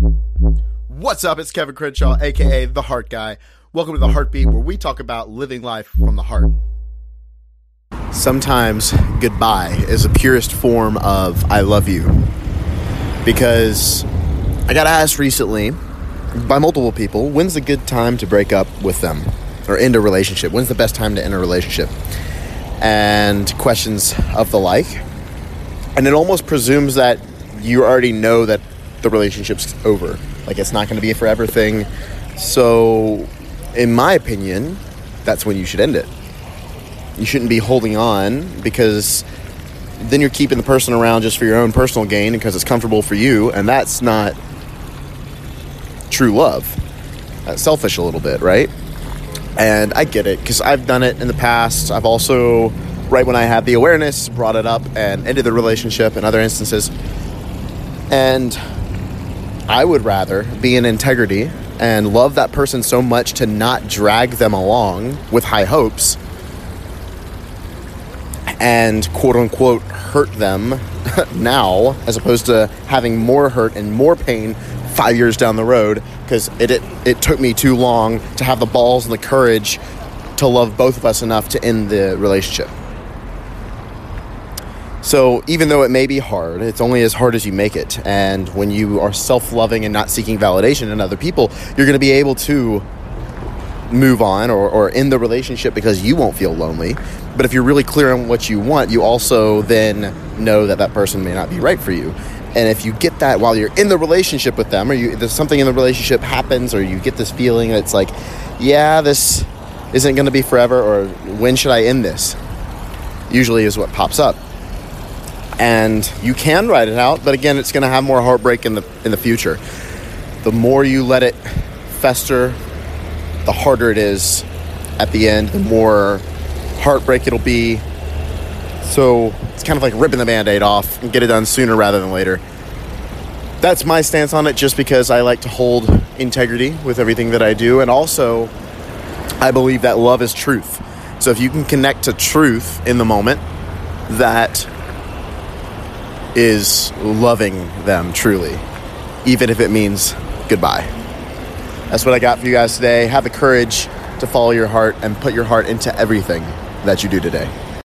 What's up? It's Kevin Crenshaw, aka The Heart Guy. Welcome to The Heartbeat, where we talk about living life from the heart. Sometimes goodbye is the purest form of I love you. Because I got asked recently by multiple people when's a good time to break up with them or end a relationship? When's the best time to end a relationship? And questions of the like. And it almost presumes that you already know that the relationship's over. Like it's not going to be a forever thing. So, in my opinion, that's when you should end it. You shouldn't be holding on because then you're keeping the person around just for your own personal gain because it's comfortable for you, and that's not true love. That's selfish a little bit, right? And I get it because I've done it in the past. I've also, right when I had the awareness, brought it up and ended the relationship in other instances. And I would rather be in integrity and love that person so much to not drag them along with high hopes and quote unquote hurt them now as opposed to having more hurt and more pain five years down the road because it, it, it took me too long to have the balls and the courage to love both of us enough to end the relationship. So even though it may be hard, it's only as hard as you make it. And when you are self-loving and not seeking validation in other people, you're going to be able to move on or, or end the relationship because you won't feel lonely. But if you're really clear on what you want, you also then know that that person may not be right for you. And if you get that while you're in the relationship with them, or you, there's something in the relationship happens, or you get this feeling that's like, yeah, this isn't going to be forever, or when should I end this? Usually is what pops up and you can write it out but again it's going to have more heartbreak in the in the future. The more you let it fester the harder it is at the end the more heartbreak it'll be. So it's kind of like ripping the band-aid off and get it done sooner rather than later. That's my stance on it just because i like to hold integrity with everything that i do and also i believe that love is truth. So if you can connect to truth in the moment that is loving them truly, even if it means goodbye. That's what I got for you guys today. Have the courage to follow your heart and put your heart into everything that you do today.